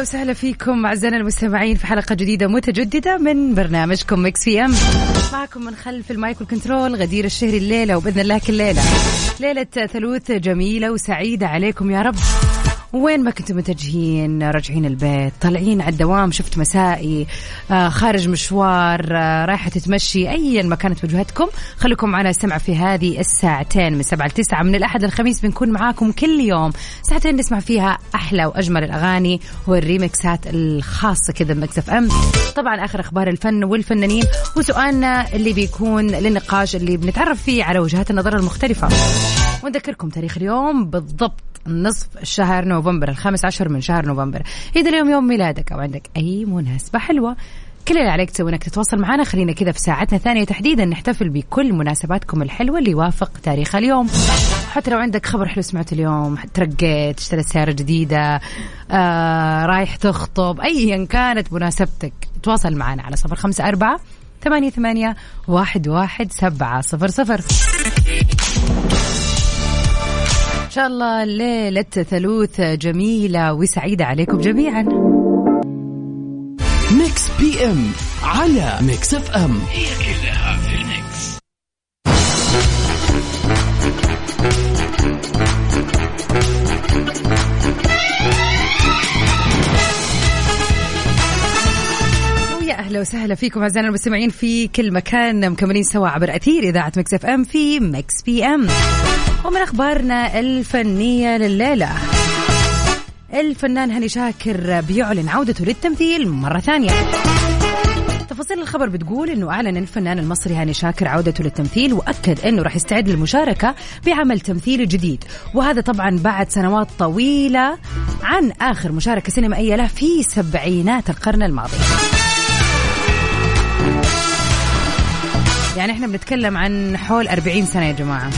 وسهلا فيكم أعزائنا المستمعين في حلقة جديدة متجددة من برنامجكم Mix PM معكم من خلف المايك وال control غدير الشهري الليلة وبإذن الله كل ليلة. ليلة ثلوث جميلة وسعيدة عليكم يا رب. وين ما كنتم متجهين راجعين البيت طالعين على الدوام shift مسائي آه خارج مشوار آه رايحة تتمشي أيا ما كانت وجهتكم. خليكم معنا سمع في هذه الساعتين من سبعة لتسعة. من الأحد للخميس بنكون معاكم كل يوم. ساعتين نسمع فيها أحلى وأجمل الأغاني والريمكسات الخاصة كذا بمكسف أم. طبعا آخر أخبار الفن والفنانين وسؤالنا اللي بيكون للنقاش اللي بنتعرف فيه على وجهات النظر المختلفة. ونذكركم تاريخ اليوم بالضبط نصف شهر نوفمبر الخامس عشر من شهر نوفمبر. إذا اليوم يوم ميلادك أو عندك أي مناسبة حلوة كل اللي عليك تسوي إنك تتواصل معنا. خلينا كذا في ساعتنا الثانية تحديدا نحتفل بكل مناسباتكم الحلوة اللي يوافق تاريخ اليوم. حتى لو عندك خبر حلو سمعته اليوم ترقيت اشتريت سيارة جديدة آه، رايح تخطب ايا كانت مناسبتك تواصل معنا على صفر خمسة أربعة ثمانية ثمانية واحد واحد سبعة صفر صفر. إن شاء الله ليلة ثلوث جميلة وسعيدة عليكم جميعا. Mix PM على Mix FM هي كلها في ال Mix. ويا أهلا وسهلا فيكم أعزائنا المستمعين في كل مكان مكملين سوا عبر أثير إذاعة Mix FM في Mix PM ومن أخبارنا الفنية لليلة. الفنان هاني شاكر بيعلن عودته للتمثيل مرة ثانية. تفاصيل الخبر بتقول إنه أعلن الفنان المصري هاني شاكر عودته للتمثيل وأكد إنه راح يستعد للمشاركة بعمل تمثيلي جديد. وهذا طبعا بعد سنوات طويلة عن آخر مشاركة سينمائية له في سبعينات القرن الماضي. يعني إحنا بنتكلم عن حول 40 سنة يا جماعة.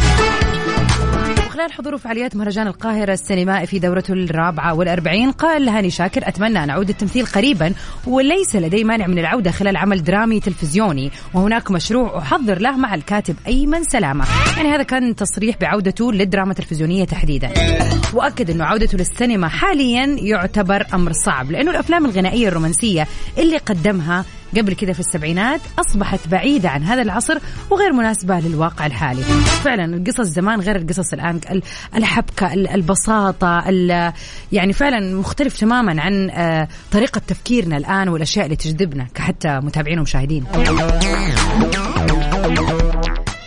وخلال حضوره فعاليات مهرجان القاهرة السينمائي في دورته الرابعة والأربعين قال هاني شاكر أتمنى أن أعود التمثيل قريبا وليس لدي مانع من العودة خلال عمل درامي تلفزيوني. وهناك مشروع أحضر له مع الكاتب أيمن سلامة. يعني هذا كان تصريح بعودته للدراما التلفزيونية تحديدا. وأكد أنه عودته للسينما حاليا يعتبر أمر صعب لأنه الأفلام الغنائية الرومانسية اللي قدمها قبل كذا في السبعينات أصبحت بعيدة عن هذا العصر وغير مناسبة للواقع الحالي. فعلا القصص زمان غير القصص الآن. ال- الحبكة ال- البساطة ال- يعني فعلا مختلف تماما عن آه، طريقة تفكيرنا الآن والأشياء اللي تجذبنا كحتى متابعين ومشاهدين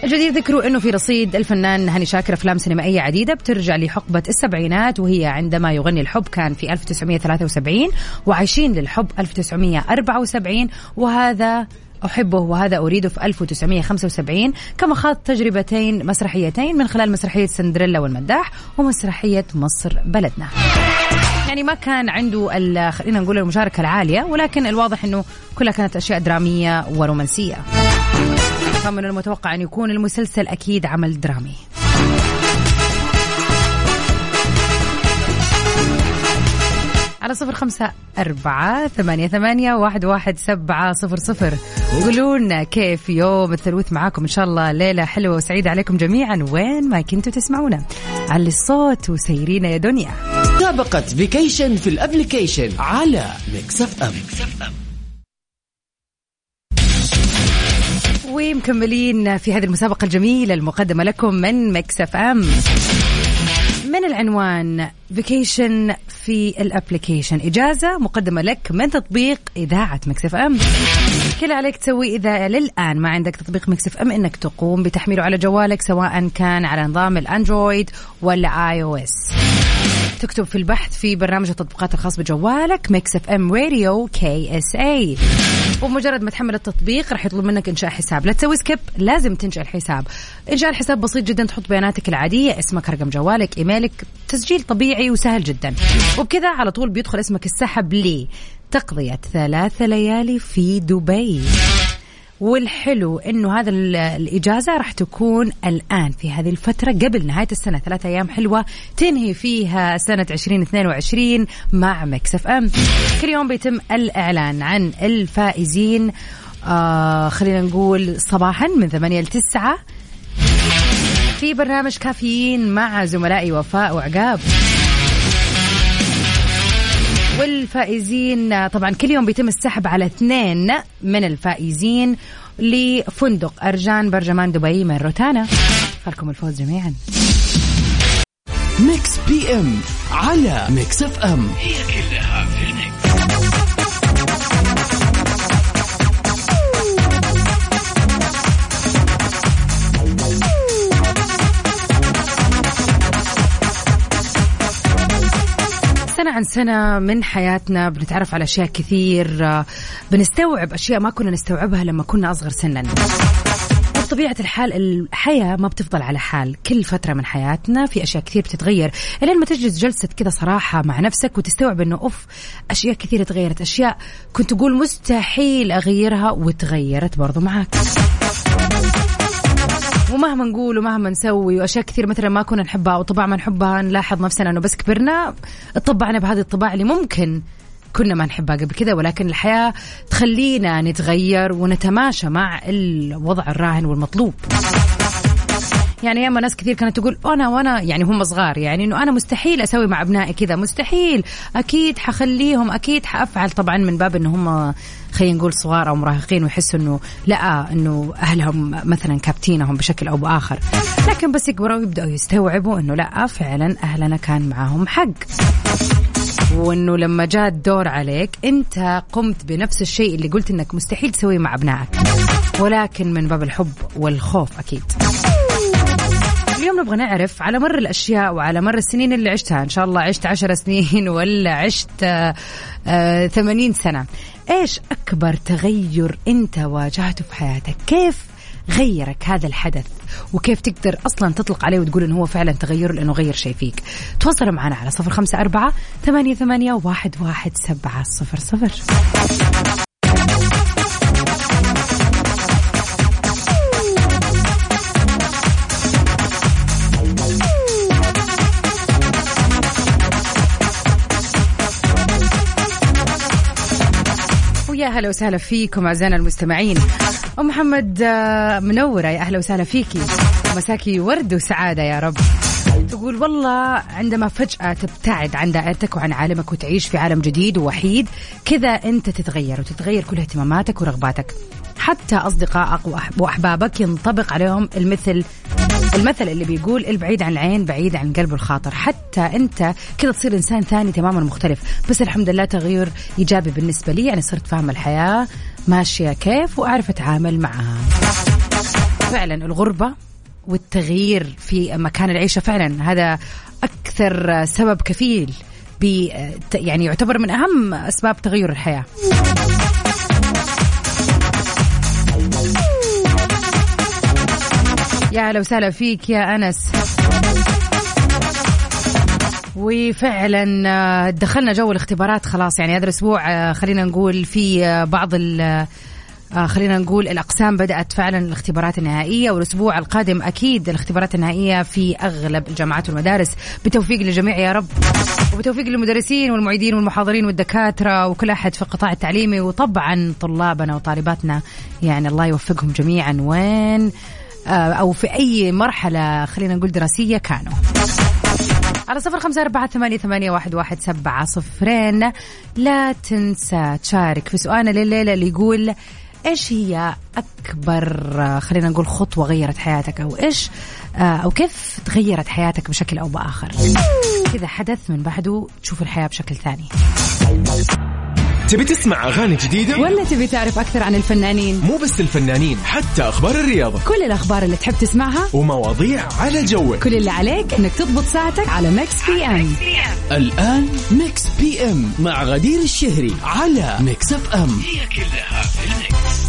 الجدير ذكروا إنه في رصيد الفنان هاني شاكر أفلام سينمائية عديدة بترجع لحقبة السبعينات وهي عندما يغني الحب كان في 1973 وعايشين للحب 1974 وهذا أحبه وهذا أريده في 1975 كما خاض تجربتين مسرحيتين من خلال مسرحية سندريلا والمداح ومسرحية مصر بلدنا. يعني ما كان عنده خلينا نقول المشاركة العالية ولكن الواضح أنه كلها كانت أشياء درامية ورومانسية. فمن المتوقع أن يكون المسلسل أكيد عمل درامي. على صفر خمسة أربعة ثمانية ثمانية واحد واحد سبعة صفر صفر. قولوا لنا كيف يوم الثلاث معاكم. إن شاء الله ليلة حلوة وسعيدة عليكم جميعا. وين ما كنتوا تسمعونا. علي الصوت وسيرينا يا دنيا. مسابقة vacation في ال application على Mix FM ومكملين في هذه المسابقة الجميلة المقدمة لكم من Mix FM. من العنوان vacation في ال application إجازة مقدمة لك من تطبيق إذاعة Mix FM. كل عليك تسوي إذا للآن ما عندك تطبيق Mix FM إنك تقوم بتحميله على جوالك سواء كان على نظام ال Android ولا iOS تكتب في البحث في برنامج التطبيقات الخاص بجوالك Mix FM Radio KSA ومجرد ما تحمل التطبيق راح يطلب منك إنشاء حساب. لا تسوي skip لازم تنشئ الحساب. إنشاء الحساب بسيط جدا تحط بياناتك العادية اسمك رقم جوالك إيميلك. تسجيل طبيعي وسهل جدا. وبكذا على طول بيدخل اسمك السحب لي تقضية ثلاث ليالي في دبي. والحلو إنه هذا الإجازة راح تكون الآن في هذه الفترة قبل نهاية السنة. ثلاثة أيام حلوة تنهي فيها سنة 2022 مع Mix FM. كل يوم بيتم الإعلان عن الفائزين. آه خلينا نقول صباحا من 8 ل 9 في برنامج كافيين مع زملائي وفاء وعقاب. والفائزين طبعا كل يوم بيتم السحب على اثنين من الفائزين لفندق أرجان برجمان دبي من روتانا. فالكم الفوز جميعا. Mix PM على Mix FM. هي كلها سنة عن سنة من حياتنا بنتعرف على أشياء كثير آه، بنستوعب أشياء ما كنا نستوعبها لما كنا أصغر سنا. بطبيعة الحال الحياة ما بتفضل على حال. كل فترة من حياتنا في أشياء كثير بتتغير. إلين ما تجلس جلسة كذا صراحة مع نفسك وتستوعب أنه أوف أشياء كثير تغيرت. أشياء كنت تقول مستحيل أغيرها وتغيرت برضو معك ومهما نقول ومهما نسوي وأشياء كثير مثلا ما كنا نحبها أو طباع ما نحبها نلاحظ نفسنا إنه بس كبرنا اتطبعنا بهذه الطباع اللي ممكن كنا ما نحبها قبل كذا ولكن الحياة تخلينا نتغير ونتماشى مع الوضع الراهن والمطلوب. يعني ياما ناس كثير كانت تقول أنا وأنا يعني هم صغار يعني إنه أنا مستحيل أسوي مع أبنائي كذا مستحيل. أكيد حخليهم أكيد حأفعل. طبعا من باب إنه هم خلينا نقول صغار أو مراهقين ويحسوا إنه لا إنه أهلهم مثلا كابتينهم بشكل أو بآخر. لكن بس يكبروا ويبدأوا يستوعبوا إنه لا فعلا أهلنا كان معاهم حق. وإنه لما جاء الدور عليك أنت قمت بنفس الشيء اللي قلت إنك مستحيل تسويه مع أبنائك. ولكن من باب الحب والخوف أكيد. نبغى نعرف على مر الأشياء وعلى مر السنين اللي عشتها. إن شاء الله عشت عشر سنين ولا عشت آه، ثمانين سنة. إيش أكبر تغير أنت واجهته في حياتك؟ كيف غيرك هذا الحدث؟ وكيف تقدر أصلا تطلق عليه وتقول إنه هو فعلا تغير لأنه غير شيء فيك؟ تواصلوا معنا على صفر خمسة أربعة ثمانية, ثمانية واحد, واحد سبعة صفر صفر. ويا هلا وسهلا فيكم أعزائنا المستمعين. أم محمد آه، منورة. يا أهلا وسهلا فيكي. مساكي ورد وسعادة يا رب. تقول والله عندما فجأة تبتعد عن دائرتك وعن عالمك وتعيش في عالم جديد ووحيد كذا أنت تتغير وتتغير كل اهتماماتك ورغباتك. حتى أصدقائك وأح- وأحبابك ينطبق عليهم المثل المثل اللي بيقول البعيد عن العين بعيد عن القلب والخاطر. حتى أنت كذا تصير إنسان ثاني تماما مختلف. بس الحمد لله تغيير إيجابي بالنسبة لي. يعني صرت فاهمة الحياة ماشية كيف وأعرف أتعامل معها. فعلا الغربة والتغيير في مكان العيشة فعلا هذا أكثر سبب كفيل ب يعني يعتبر من أهم أسباب تغير الحياة. يا أهلا وسهلا فيك يا أنس. وفعلا آه، دخلنا جو الاختبارات خلاص. يعني هذا الأسبوع آه، خلينا نقول في آه، بعض ال خلينا نقول الأقسام بدأت فعلا الاختبارات النهائية والأسبوع القادم أكيد الاختبارات النهائية في أغلب الجامعات والمدارس. بتوفيق للجميع يا رب وبتوفيق للمدرسين والمعيدين والمحاضرين والدكاترة وكل أحد في القطاع التعليمي وطبعا طلابنا وطالباتنا. يعني الله يوفقهم جميعا. وين؟ أو في أي مرحلة خلينا نقول دراسية كانوا. على صفر خمسة أربعة ثمانية, ثمانية واحد, واحد سبعة صفرين. لا تنسى تشارك في سؤالنا لليلة اللي يقول إيش هي أكبر آه، خلينا نقول خطوة غيرت حياتك أو إيش آه، أو كيف تغيرت حياتك بشكل أو بآخر؟ كذا حدث من بعده تشوف الحياة بشكل ثاني. تبي تسمع أغاني جديدة؟ ولا تبي تعرف أكثر عن الفنانين؟ مو بس الفنانين حتى أخبار الرياضة. كل الأخبار اللي تحب تسمعها ومواضيع على جوك. كل اللي عليك إنك تضبط ساعتك على Mix PM الآن Mix PM مع غدير الشهري على Mix FM هي كلها في ال mix.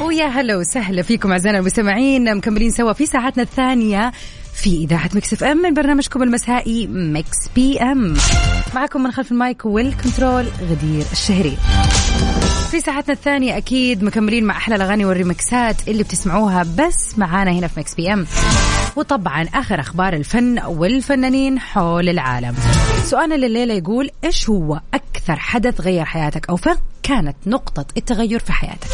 ويا هلا وسهلا فيكم أعزائنا المستمعين مكملين سوا في ساعتنا الثانية. في إذاعة Mix FM من برنامجكم المسائي Mix PM. معكم من خلف ال mic وال control غدير الشهري. في ساعتنا الثانية أكيد مكملين مع أحلى الأغاني والريمكسات اللي بتسمعوها بس معانا هنا في Mix PM. وطبعا آخر أخبار الفن والفنانين حول العالم. سؤالنا لليلة يقول إيش هو أكثر حدث غير حياتك أو فين كانت نقطة التغير في حياتك؟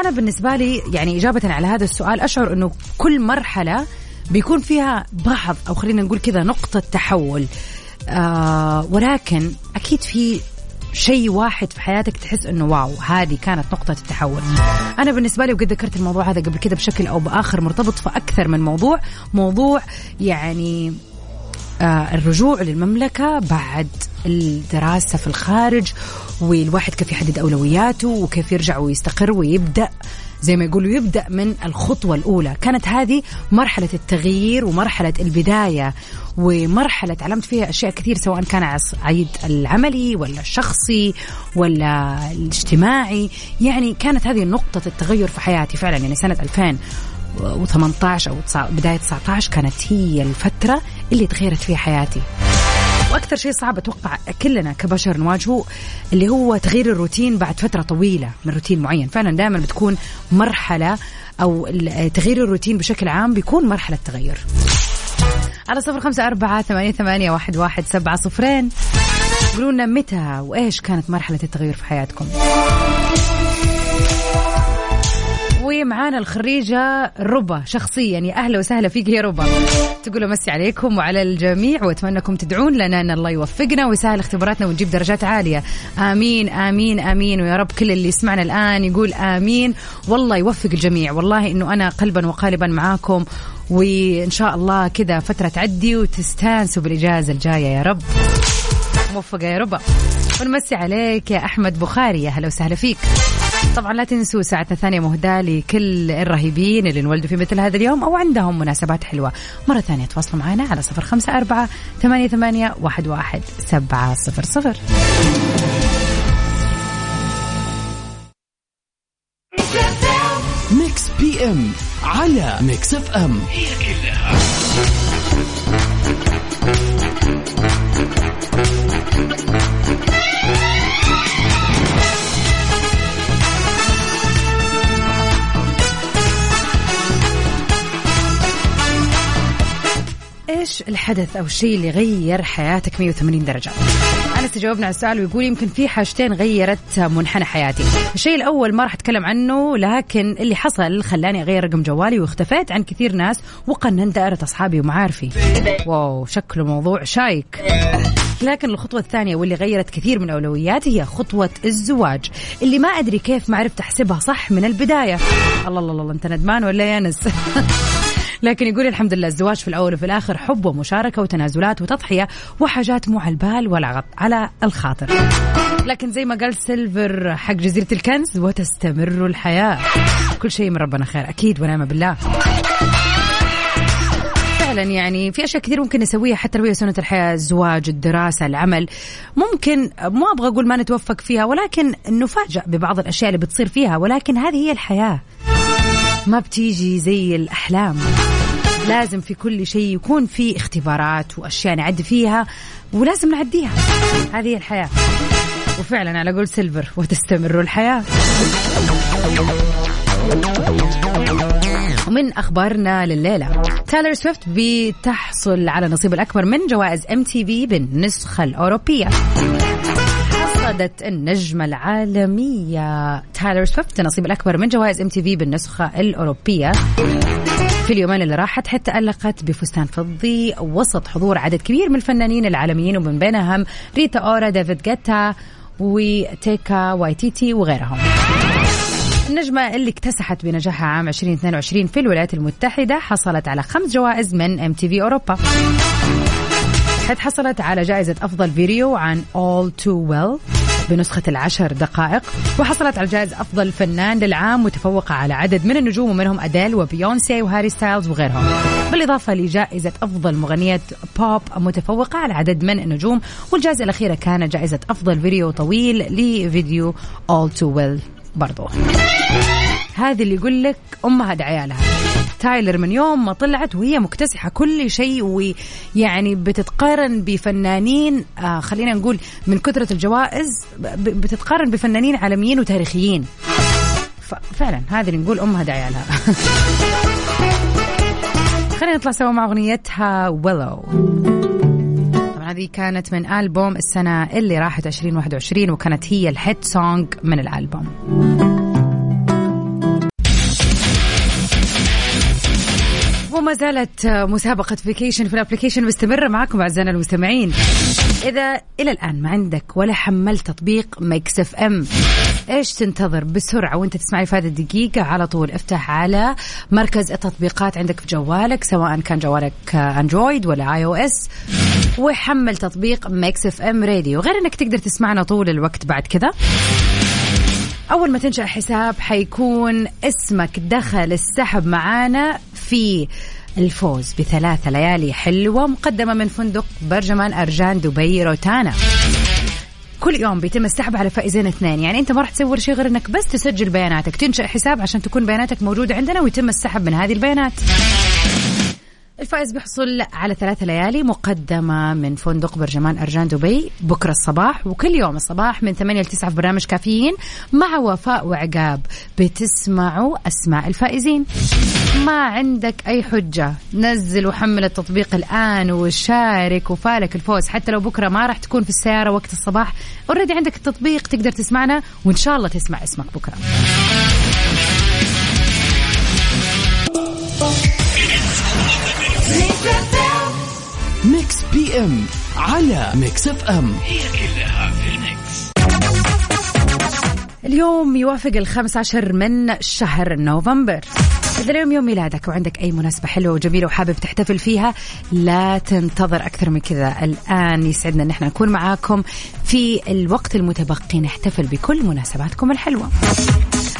أنا بالنسبة لي يعني إجابة على هذا السؤال أشعر أنه كل مرحلة بيكون فيها بعض أو خلينا نقول كذا نقطة تحول آه ولكن أكيد في شيء واحد في حياتك تحس إنه واو هذه كانت نقطة التحول. أنا بالنسبة لي وقد ذكرت الموضوع هذا قبل كده بشكل أو بآخر مرتبط في أكثر من موضوع، موضوع يعني آه الرجوع للمملكة بعد الدراسة في الخارج والواحد كيف يحدد أولوياته وكيف يرجع ويستقر ويبدأ زي ما يقولوا يبدأ من الخطوة الأولى. كانت هذه مرحلة التغيير ومرحلة البداية ومرحلة تعلمت فيها أشياء كثير سواء كان عيد العملي ولا الشخصي ولا الاجتماعي. يعني كانت هذه نقطة التغير في حياتي فعلا. يعني سنة 2000 و18 أو بداية 19 كانت هي الفترة اللي تغيرت فيها حياتي. وأكثر شيء صعب أتوقع كلنا كبشر نواجهه اللي هو تغيير الروتين بعد فترة طويلة من روتين معين. فعلا دائما بتكون مرحلة أو تغيير الروتين بشكل عام بيكون مرحلة تغير على صفر خمسة أربعة ثمانية, ثمانية واحد, واحد سبعة صفرين. قولوا لنا متى وإيش كانت مرحلة التغير في حياتكم؟ ومعانا الخريجة ربا شخصيا. يا أهلا وسهلا فيك يا ربا. تقول مسي عليكم وعلى الجميع وأتمنى تدعون لنا أن الله يوفقنا ويسهل اختباراتنا ونجيب درجات عالية. آمين آمين آمين. ويا رب كل اللي يسمعنا الآن يقول آمين. والله يوفق الجميع. والله إنه أنا قلبا وقالبا معاكم. وإن شاء الله كذا فترة تعدي وتستانسوا بالإجازة الجاية يا رب. موفقة يا ربا. ونمسي عليك يا أحمد بخاري. يا هلا وسهلا فيك. طبعا لا تنسوا ساعتنا الثانية مهداة لكل الرهيبين اللي انولدوا في مثل هذا اليوم أو عندهم مناسبات حلوة. مرة ثانية تواصلوا معنا على صفر خمسة أربعة ثمانية, ثمانية واحد, واحد سبعة صفر صفر. Mix PM على Mix FM. هي كلها. إيش الحدث أو الشيء اللي غير حياتك 180 درجة؟ أنا استجاوبنا على السؤال ويقول يمكن في حاجتين غيرت منحنى حياتي. الشيء الأول ما راح أتكلم عنه لكن اللي حصل خلاني أغير رقم جوالي واختفيت عن كثير ناس وقننت دائرة أصحابي ومعارفي واو شكله موضوع شايك لكن الخطوة الثانية واللي غيرت كثير من أولوياتي هي خطوة الزواج اللي ما أدري كيف ما عرفت أحسبها صح من البداية. الله الله الله أنت ندمان ولا يا نس؟ لكن يقول الحمد لله الزواج في الأول وفي الآخر حب ومشاركة وتنازلات وتضحية وحاجات مو على البال ولا على الخاطر. لكن زي ما قال سيلفر حق جزيرة الكنز وتستمر الحياة. كل شيء من ربنا خير أكيد ونعم بالله. فعلا يعني في أشياء كثير ممكن نسويها حتى لو هي سنة الحياة الزواج الدراسة العمل. ممكن مو أبغى أقول ما نتوفق فيها ولكن نفاجأ ببعض الأشياء اللي بتصير فيها ولكن هذه هي الحياة. ما بتيجي زي الأحلام. لازم في كل شيء يكون في اختبارات وأشياء نعدي فيها ولازم نعديها. هذه الحياة. وفعلا على قول سيلفر وتستمر الحياة. ومن أخبارنا لليلة تايلر سويفت بتحصل على نصيب الأكبر من جوائز MTV بالنسخة الأوروبية. حصدت النجمة العالمية. تايلر سويفت النصيب الأكبر من جوائز MTV بالنسخة الأوروبية. في اليومين اللي راحت حتى ألقت بفستان فضي وسط حضور عدد كبير من الفنانين العالميين ومن بينهم ريتا أورا ديفيد جيتا وتيكا وايتيتي وغيرهم. النجمة اللي اكتسحت بنجاحها عام 2022 في الولايات المتحدة حصلت على خمس جوائز من MTV أوروبا. حيث حصلت على جائزة أفضل فيديو عن All Too Well. بنسخة العشر دقائق. وحصلت على جائزة أفضل فنان للعام متفوقة على عدد من النجوم ومنهم أديل وبيونسي وهاري ستايلز وغيرهم. بالإضافة لجائزة أفضل مغنية بوب متفوقة على عدد من النجوم والجائزة الأخيرة كانت جائزة أفضل فيديو طويل لفيديو All Too Well برضو. هذه اللي يقول لك أمها عيالها. تايلر من يوم ما طلعت وهي مكتسحة كل شيء ويعني بتتقارن بفنانين آه خلينا نقول من كثرة الجوائز بتتقارن بفنانين عالميين وتاريخيين. ففعلا هذه اللي نقول أمها عيالها. خلينا نطلع سوا مع أغنيتها Willow طبعا هذه كانت من ألبوم السنة اللي راحت 2021 وكانت هي ال hit song من الألبوم. وما زالت مسابقة vacation في ال application مستمرة معكم أعزائنا المستمعين. إذا إلى الآن ما عندك ولا حملت تطبيق Mix FM إيش تنتظر بسرعة وأنت تسمعي في هذه الدقيقة؟ على طول افتح على مركز التطبيقات عندك في جوالك سواء كان جوالك Android ولا iOS وحمل تطبيق ميكس اف إم راديو. غير إنك تقدر تسمعنا طول الوقت بعد كذا. أول ما تنشأ حساب حيكون اسمك دخل السحب معانا في الفوز بثلاثة ليالي حلوة مقدمة من فندق برجمان أرجان دبي روتانا. كل يوم بيتم السحب على فائزين اثنين. يعني أنت ما راح تسوي شيء غير إنك بس تسجل بياناتك. تنشئ حساب عشان تكون بياناتك موجودة عندنا ويتم السحب من هذه البيانات. الفائز بيحصل على ثلاثة ليالي مقدمة من فندق برجمان أرجان دبي بكرة الصباح وكل يوم الصباح من 8 ل 9 في برنامج كافيين مع وفاء وعقاب. بتسمعوا أسماء الفائزين. ما عندك أي حجة نزل وحمل التطبيق الآن وشارك وفالك الفوز. حتى لو بكرة ما راح تكون في السيارة وقت الصباح already عندك التطبيق تقدر تسمعنا وإن شاء الله تسمع اسمك بكرة. M على Mix FM. هي كلها في ال mix اليوم يوافق الخمس عشر من شهر نوفمبر. إذا اليوم يوم ميلادك وعندك أي مناسبة حلوة وجميلة وحابب تحتفل فيها لا تنتظر أكثر من كذا. الآن يسعدنا أن إحنا نكون معاكم في الوقت المتبقي. نحتفل بكل مناسباتكم الحلوة.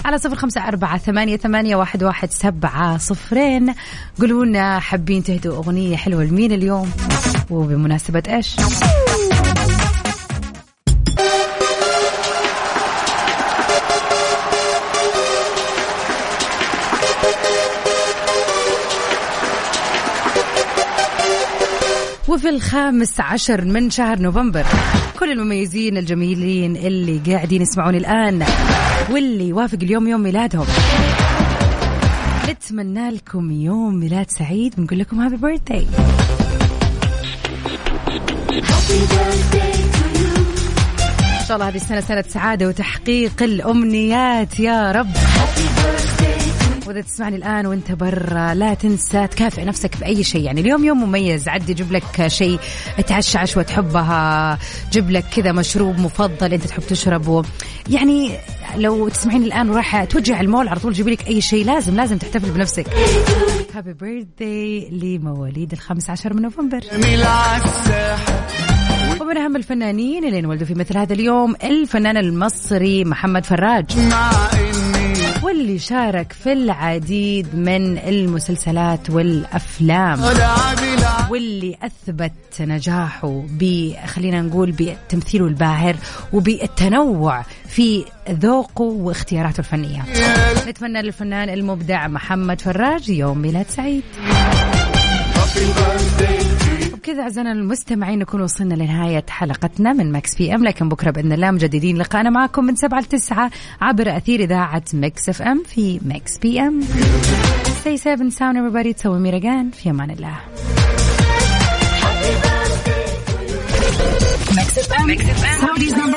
على صفر خمسة أربعة ثمانية, ثمانية واحد, واحد سبعة صفرين. قولوا لنا حابين تهدوا أغنية حلوة لمين اليوم؟ وبمناسبة إيش؟ وفي الخامس عشر من شهر نوفمبر كل المميزين الجميلين اللي قاعدين يسمعوني الآن واللي يوافق اليوم يوم ميلادهم. نتمنى لكم يوم ميلاد سعيد ونقول لكم happy birthday إن شاء الله هذه السنة سنة سعادة وتحقيق الأمنيات يا رب. واذا تسمعني الآن وانت برا. لا تنسى تكافئ نفسك باي شيء. يعني اليوم يوم مميز. عدي جيب لك شيء تعشى عشوه تحبها جيب لك كذا مشروب مفضل انت تحب تشربه. يعني لو تسمعيني الآن وراح توجه المول على طول جيبي لك أي شيء لازم لازم تحتفل بنفسك. هابي بيرثداي لمواليد الخامس عشر من نوفمبر. ومن أهم الفنانين اللي انولدوا في مثل هذا اليوم الفنان المصري محمد فراج. واللي شارك في العديد من المسلسلات والأفلام. واللي أثبت نجاحه خلينا نقول بتمثيله الباهر وبالتنوع في ذوقه واختياراته الفنية. نتمنى للفنان المبدع محمد فراج يوم ميلاد سعيد. وبكذا أعزائنا المستمعين نكون وصلنا لنهاية حلقتنا من مكس بي أم. لكن بكرة بإذن الله مجددين لقاءنا معكم من سبعة لتسعة عبر أثير إذاعة مكس إف أم في مكس بي أم. Stay safe and sound everybody. تسوي ميرجان في أمان الله. FM. Mix FM.